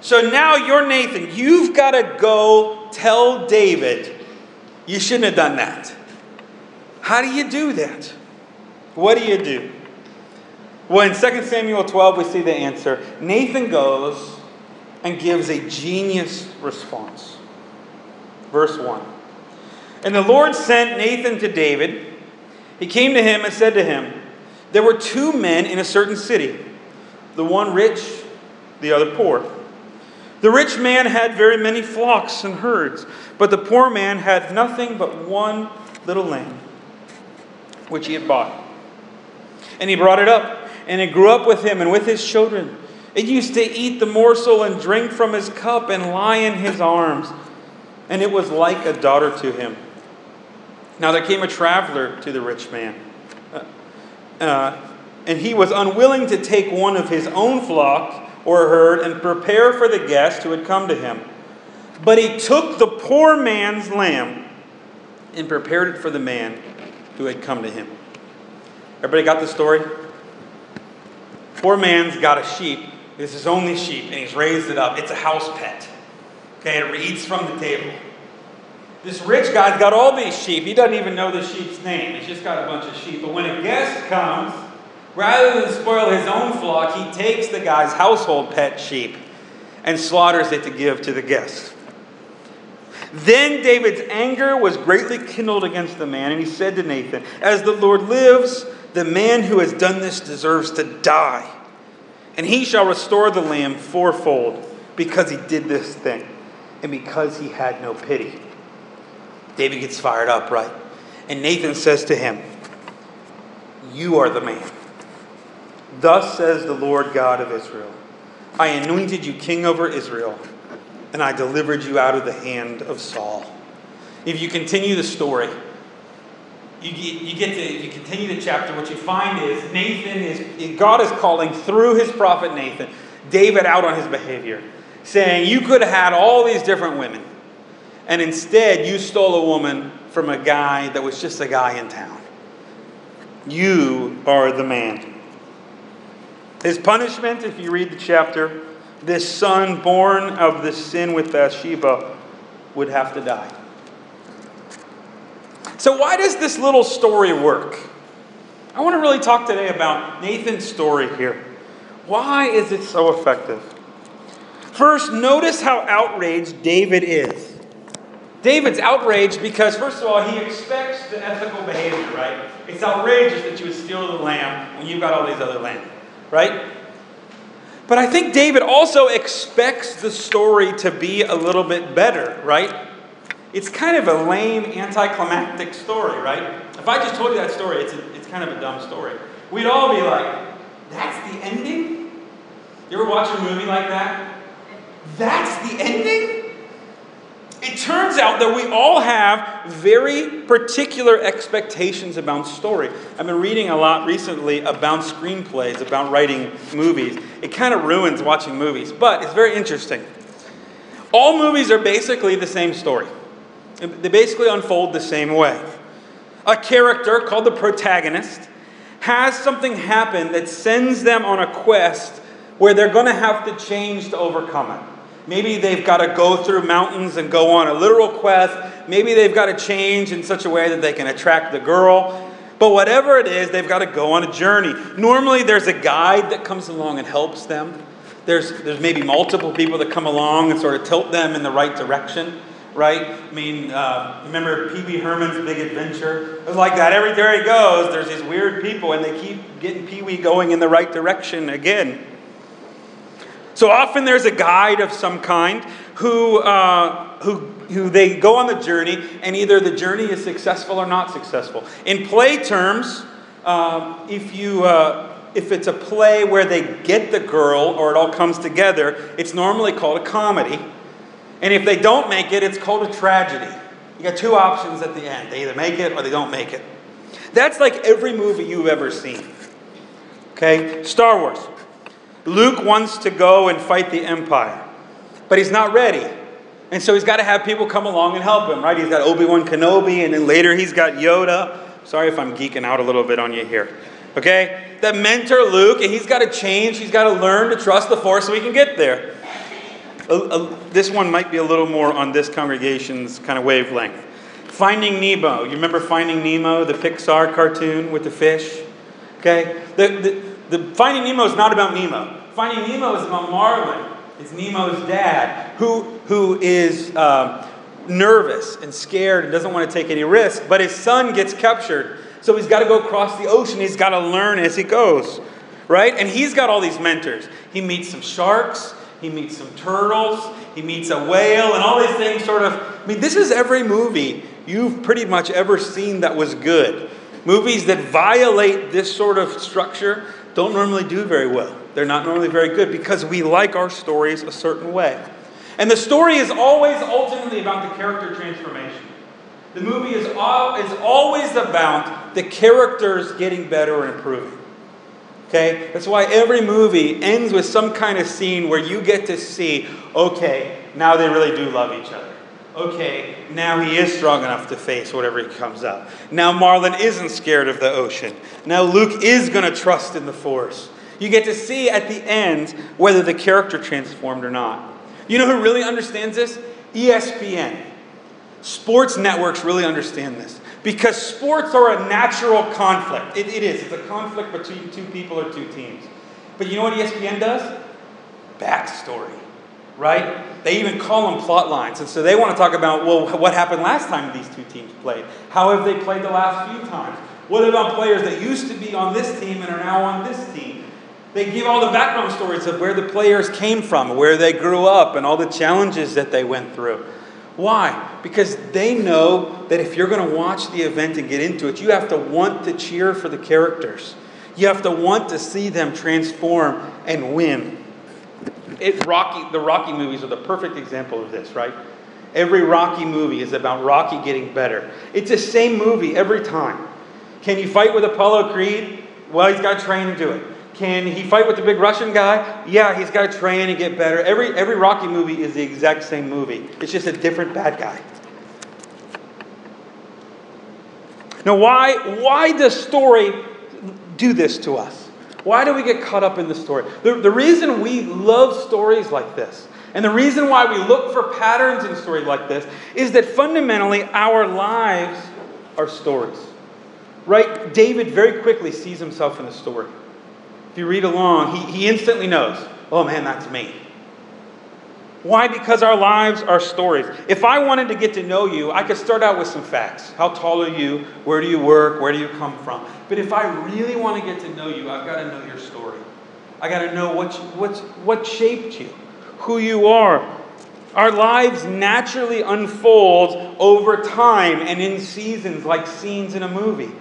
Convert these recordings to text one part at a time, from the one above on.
So now you're Nathan. You've got to go tell David, you shouldn't have done that. How do you do that? What do you do? Well, in 2 Samuel 12, we see the answer. Nathan goes and gives a genius response. Verse 1. And the Lord sent Nathan to David. He came to him and said to him, There were two men in a certain city, the one rich, the other poor. The rich man had very many flocks and herds, but the poor man had nothing but one little lamb, which he had bought. And he brought it up, and it grew up with him and with his children. It used to eat the morsel and drink from his cup and lie in his arms, and it was like a daughter to him. Now there came a traveler to the rich man, uh, uh, and he was unwilling to take one of his own flock or herd and prepare for the guest who had come to him. But he took the poor man's lamb and prepared it for the man who had come to him. Everybody got the story? Poor man's got a sheep. It's his only sheep, and he's raised it up. It's a house pet. Okay, it eats from the table. This rich guy's got all these sheep. He doesn't even know the sheep's name. He's just got a bunch of sheep. But when a guest comes, rather than spoil his own flock, he takes the guy's household pet sheep and slaughters it to give to the guests. Then David's anger was greatly kindled against the man, and he said to Nathan, As the Lord lives, the man who has done this deserves to die. And he shall restore the lamb fourfold because he did this thing and because he had no pity. David gets fired up, right? And Nathan says to him, You are the man. Thus says the Lord God of Israel I anointed you king over Israel, and I delivered you out of the hand of Saul. If you continue the story, you get, you get to, if you continue the chapter, what you find is Nathan is, God is calling through his prophet Nathan, David out on his behavior, saying, You could have had all these different women. And instead, you stole a woman from a guy that was just a guy in town. You are the man. His punishment, if you read the chapter, this son born of the sin with Bathsheba would have to die. So, why does this little story work? I want to really talk today about Nathan's story here. Why is it so effective? First, notice how outraged David is. David's outraged because, first of all, he expects the ethical behavior, right? It's outrageous that you would steal the lamb when you've got all these other lambs, right? But I think David also expects the story to be a little bit better, right? It's kind of a lame, anticlimactic story, right? If I just told you that story, it's, a, it's kind of a dumb story. We'd all be like, that's the ending? You ever watch a movie like that? That's the ending? Turns out that we all have very particular expectations about story. I've been reading a lot recently about screenplays, about writing movies. It kind of ruins watching movies, but it's very interesting. All movies are basically the same story, they basically unfold the same way. A character called the protagonist has something happen that sends them on a quest where they're going to have to change to overcome it. Maybe they've got to go through mountains and go on a literal quest. Maybe they've got to change in such a way that they can attract the girl. But whatever it is, they've got to go on a journey. Normally, there's a guide that comes along and helps them. There's, there's maybe multiple people that come along and sort of tilt them in the right direction, right? I mean, uh, remember Pee Wee Herman's Big Adventure? It was like that. Everywhere he goes, there's these weird people, and they keep getting Pee Wee going in the right direction again. So often there's a guide of some kind who, uh, who, who they go on the journey, and either the journey is successful or not successful. In play terms, um, if, you, uh, if it's a play where they get the girl or it all comes together, it's normally called a comedy. And if they don't make it, it's called a tragedy. You got two options at the end they either make it or they don't make it. That's like every movie you've ever seen. Okay? Star Wars. Luke wants to go and fight the Empire, but he's not ready. And so he's got to have people come along and help him, right? He's got Obi Wan Kenobi, and then later he's got Yoda. Sorry if I'm geeking out a little bit on you here. Okay? That mentor Luke, and he's got to change. He's got to learn to trust the Force so he can get there. this one might be a little more on this congregation's kind of wavelength. Finding Nemo. You remember Finding Nemo, the Pixar cartoon with the fish? Okay? The, the, the Finding Nemo is not about Nemo. Finding Nemo is about Marlin. It's Nemo's dad, who, who is um, nervous and scared and doesn't want to take any risk, but his son gets captured. So he's got to go across the ocean. He's got to learn as he goes, right? And he's got all these mentors. He meets some sharks, he meets some turtles, he meets a whale, and all these things sort of. I mean, this is every movie you've pretty much ever seen that was good. Movies that violate this sort of structure don't normally do very well. They're not normally very good because we like our stories a certain way. And the story is always ultimately about the character transformation. The movie is, all, is always about the characters getting better and improving. Okay? That's why every movie ends with some kind of scene where you get to see, okay, now they really do love each other. Okay, now he is strong enough to face whatever comes up. Now Marlin isn't scared of the ocean. Now Luke is going to trust in the Force. You get to see at the end whether the character transformed or not. You know who really understands this? ESPN. Sports networks really understand this because sports are a natural conflict. It, it is. It's a conflict between two people or two teams. But you know what ESPN does? Backstory, right? They even call them plot lines. And so they want to talk about, well, what happened last time these two teams played? How have they played the last few times? What about players that used to be on this team and are now on this team? They give all the background stories of where the players came from, where they grew up, and all the challenges that they went through. Why? Because they know that if you're going to watch the event and get into it, you have to want to cheer for the characters. You have to want to see them transform and win. It, Rocky, the Rocky movies are the perfect example of this, right? Every Rocky movie is about Rocky getting better. It's the same movie every time. Can you fight with Apollo Creed? Well, he's got to train to do it. Can he fight with the big Russian guy? Yeah, he's got to train and get better. Every, every Rocky movie is the exact same movie, it's just a different bad guy. Now, why, why does story do this to us? Why do we get caught up in the story? The, the reason we love stories like this, and the reason why we look for patterns in stories like this, is that fundamentally our lives are stories. Right? David very quickly sees himself in the story. If you read along, he, he instantly knows, oh man, that's me. Why? Because our lives are stories. If I wanted to get to know you, I could start out with some facts. How tall are you? Where do you work? Where do you come from? But if I really want to get to know you, I've got to know your story. I got to know what, what, what shaped you, who you are. Our lives naturally unfold over time and in seasons like scenes in a movie.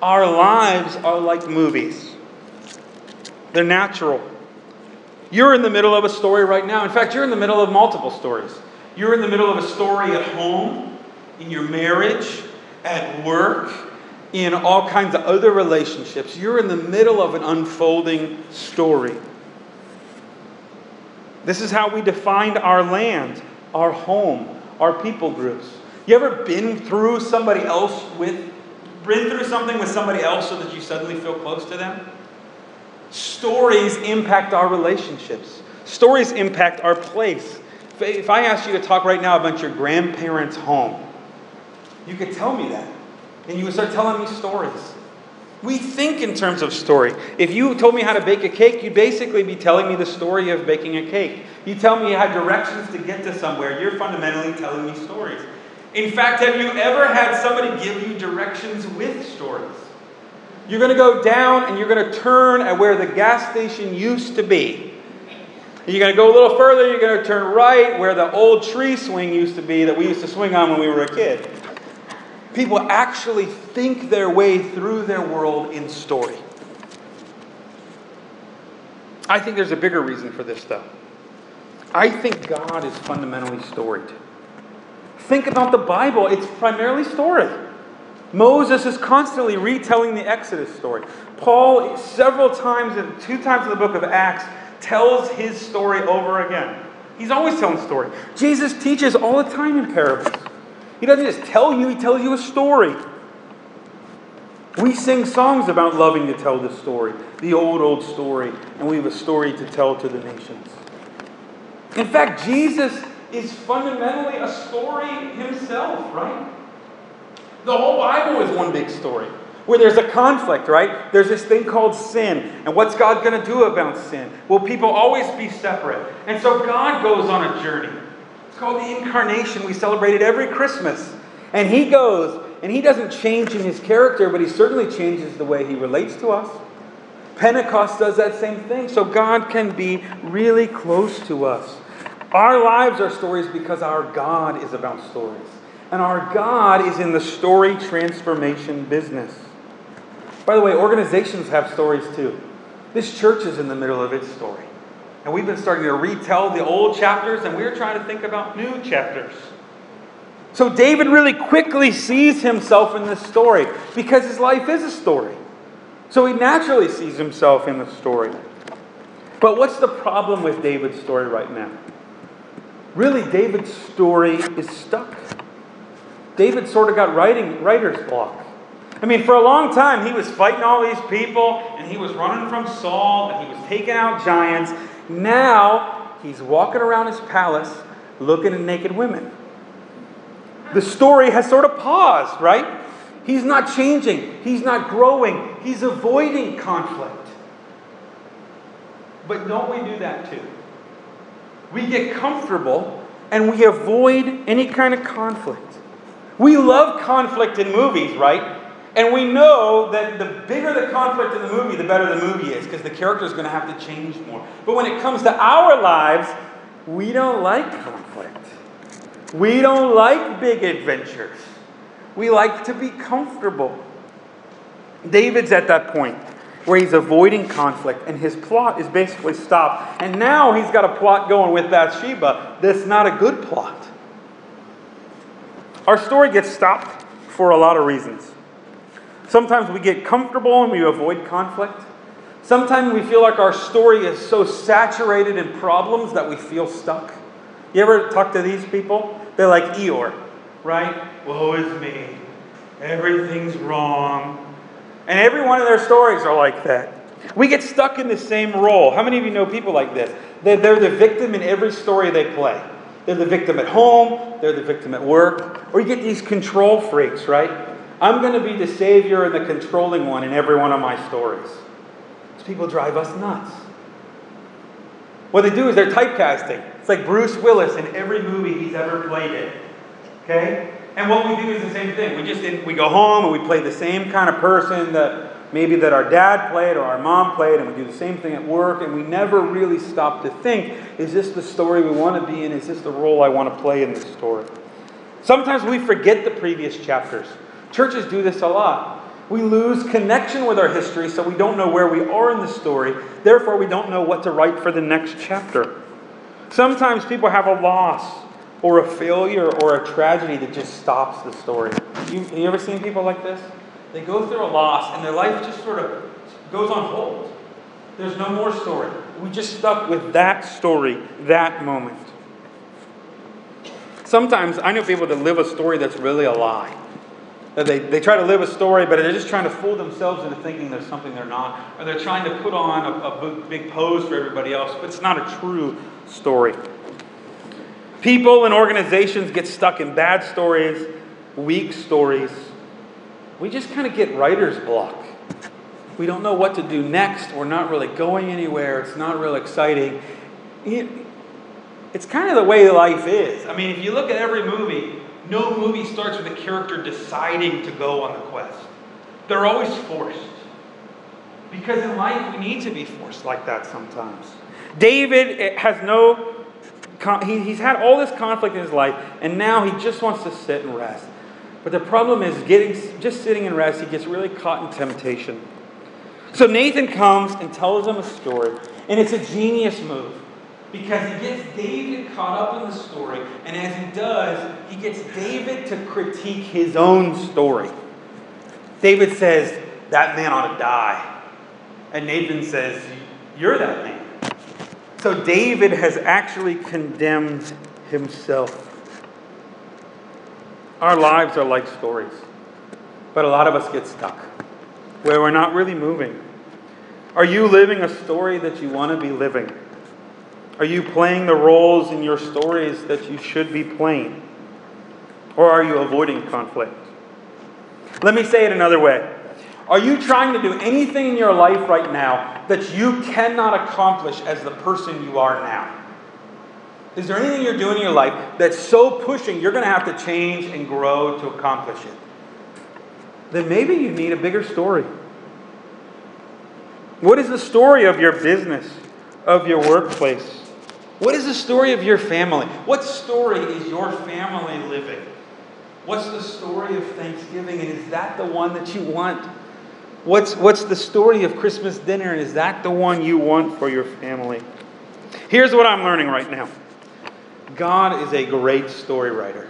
Our lives are like movies. They're natural. You're in the middle of a story right now. In fact, you're in the middle of multiple stories. You're in the middle of a story at home, in your marriage, at work, in all kinds of other relationships. You're in the middle of an unfolding story. This is how we defined our land, our home, our people groups. You ever been through somebody else with, been through something with somebody else so that you suddenly feel close to them? Stories impact our relationships, stories impact our place. If I asked you to talk right now about your grandparents' home, you could tell me that. And you would start telling me stories. We think in terms of story. If you told me how to bake a cake, you'd basically be telling me the story of baking a cake. You tell me had directions to get to somewhere, you're fundamentally telling me stories. In fact, have you ever had somebody give you directions with stories? You're going to go down and you're going to turn at where the gas station used to be. You're going to go a little further, you're going to turn right where the old tree swing used to be that we used to swing on when we were a kid. People actually think their way through their world in story. I think there's a bigger reason for this, though. I think God is fundamentally storied. Think about the Bible, it's primarily story. Moses is constantly retelling the Exodus story. Paul, several times, two times in the book of Acts, tells his story over again. He's always telling story. Jesus teaches all the time in parables. He doesn't just tell you, he tells you a story. We sing songs about loving to tell the story, the old, old story, and we have a story to tell to the nations. In fact, Jesus is fundamentally a story himself, right? The whole Bible is one big story where there's a conflict, right? There's this thing called sin. And what's God going to do about sin? Will people always be separate? And so God goes on a journey. It's called the incarnation. We celebrate it every Christmas. And He goes, and He doesn't change in His character, but He certainly changes the way He relates to us. Pentecost does that same thing. So God can be really close to us. Our lives are stories because our God is about stories. And our God is in the story transformation business. By the way, organizations have stories too. This church is in the middle of its story. And we've been starting to retell the old chapters, and we're trying to think about new chapters. So David really quickly sees himself in this story because his life is a story. So he naturally sees himself in the story. But what's the problem with David's story right now? Really, David's story is stuck. David sort of got writing writer's block. I mean, for a long time, he was fighting all these people, and he was running from Saul, and he was taking out giants. Now, he's walking around his palace looking at naked women. The story has sort of paused, right? He's not changing, he's not growing, he's avoiding conflict. But don't we do that too? We get comfortable and we avoid any kind of conflict. We love conflict in movies, right? And we know that the bigger the conflict in the movie, the better the movie is, because the character is going to have to change more. But when it comes to our lives, we don't like conflict. We don't like big adventures. We like to be comfortable. David's at that point where he's avoiding conflict, and his plot is basically stopped. And now he's got a plot going with Bathsheba that's not a good plot. Our story gets stopped for a lot of reasons. Sometimes we get comfortable and we avoid conflict. Sometimes we feel like our story is so saturated in problems that we feel stuck. You ever talk to these people? They're like Eeyore, right? Woe is me. Everything's wrong. And every one of their stories are like that. We get stuck in the same role. How many of you know people like this? They're, they're the victim in every story they play. They're the victim at home, they're the victim at work. Or you get these control freaks, right? I'm going to be the savior and the controlling one in every one of my stories. These people drive us nuts. What they do is they're typecasting. It's like Bruce Willis in every movie he's ever played in. Okay? And what we do is the same thing. We just we go home and we play the same kind of person that maybe that our dad played or our mom played, and we do the same thing at work, and we never really stop to think: Is this the story we want to be in? Is this the role I want to play in this story? Sometimes we forget the previous chapters. Churches do this a lot. We lose connection with our history, so we don't know where we are in the story. Therefore, we don't know what to write for the next chapter. Sometimes people have a loss or a failure or a tragedy that just stops the story. You, you ever seen people like this? They go through a loss and their life just sort of goes on hold. There's no more story. We just stuck with that story, that moment. Sometimes I know people that live a story that's really a lie. They, they try to live a story, but they're just trying to fool themselves into thinking there's something they're not. Or they're trying to put on a, a big pose for everybody else, but it's not a true story. People and organizations get stuck in bad stories, weak stories. We just kind of get writer's block. We don't know what to do next. We're not really going anywhere. It's not real exciting. it's kind of the way life is. I mean, if you look at every movie, no movie starts with a character deciding to go on the quest. They're always forced. Because in life, we need to be forced like that sometimes. David eh, has no, he's had all this conflict in his life, and now he just wants to sit and rest. But the problem is, getting, just sitting and rest, he gets really caught in temptation. So Nathan comes and tells him a story, and it's a genius move because he gets David caught up in the story, and as he does, he gets David to critique his own story. David says, That man ought to die. And Nathan says, You're that man. So David has actually condemned himself. Our lives are like stories, but a lot of us get stuck where we're not really moving. Are you living a story that you want to be living? Are you playing the roles in your stories that you should be playing? Or are you avoiding conflict? Let me say it another way. Are you trying to do anything in your life right now that you cannot accomplish as the person you are now? Is there anything you're doing in your life that's so pushing you're going to have to change and grow to accomplish it? Then maybe you need a bigger story. What is the story of your business, of your workplace? What is the story of your family? What story is your family living? What's the story of Thanksgiving, and is that the one that you want? What's, what's the story of Christmas dinner, and is that the one you want for your family? Here's what I'm learning right now God is a great story writer,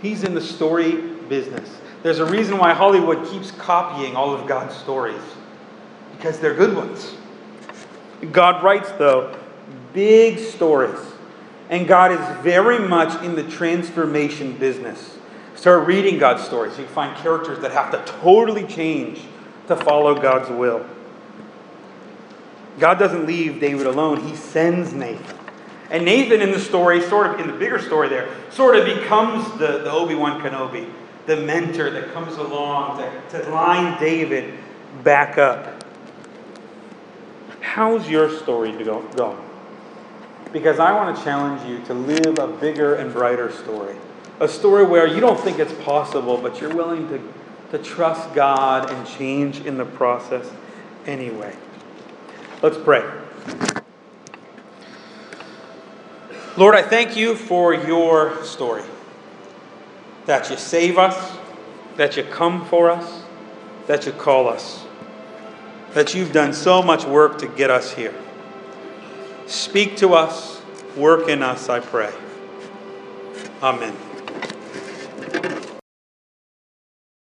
He's in the story business. There's a reason why Hollywood keeps copying all of God's stories because they're good ones. God writes, though, big stories. And God is very much in the transformation business. Start reading God's stories. You find characters that have to totally change to follow God's will. God doesn't leave David alone, He sends Nathan. And Nathan in the story, sort of in the bigger story there, sort of becomes the, the Obi Wan Kenobi, the mentor that comes along to, to line David back up. How's your story going? Because I want to challenge you to live a bigger and brighter story. A story where you don't think it's possible, but you're willing to, to trust God and change in the process anyway. Let's pray. Lord, I thank you for your story. That you save us, that you come for us, that you call us that you've done so much work to get us here. Speak to us, work in us, I pray. Amen.